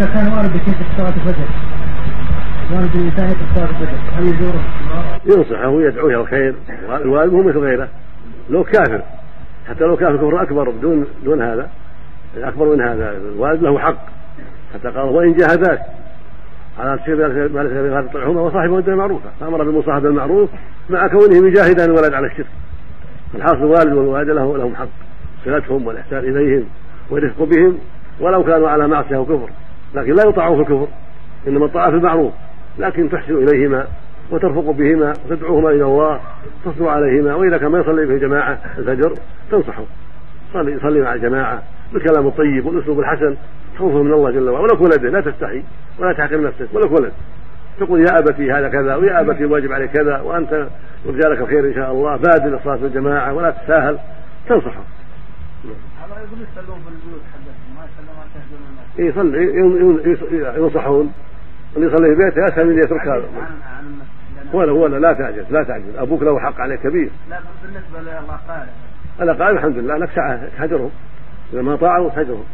إذا كان والد كيف صلاة الفجر والد الإنسان صلاة الفجر هل يزوره؟ ينصحه ويدعو إلى الخير. الوالد هو مثل غيره. لو كافر. حتى لو كان كفر أكبر دون دون هذا. أكبر من هذا. الوالد له حق. حتى قال وإن جاهداك على شيء ما ليس بغير تطيعهما وصاحبهما بالمعروفه فأمر بالمصاحبه بالمعروف مع كونه يجاهد الولد على الشرك. الحاصل الوالد والوالدة له لهم حق. صلتهم والإحسان إليهم والرفق بهم ولو كانوا على معصية أو كفر لكن لا يطاعون في الكفر إنما الطاعة في المعروف لكن تحسن إليهما وترفق بهما وتدعوهما إلى الله تصبر عليهما وإذا كان ما يصلي في جماعة الفجر تنصحه. صلي صلي مع الجماعة بالكلام الطيب والأسلوب الحسن خوفا من الله جل وعلا. ولك ولده لا تستحي ولا تحقر نفسك ولك ولد تقول يا أبتي هذا كذا ويا أبتي الواجب عليك كذا وأنت يرجى لك الخير إن شاء الله بادر الصلاة في الجماعة ولا تتساهل تنصحه. يقول يصلون في البيوت حقتهم ما يصلون ما تهدون الناس. إيه، يصلي ينصحون. اللي يصلي في بيته أسهل من يترك هذا. عن عن المسجد. ولا ولا لا تعجز لا تعجز أبوك له حق عليك كبير. لا قال أنا قال الحمد لله لك ساعة تهجرهم إذا ما طاعوا تهجرهم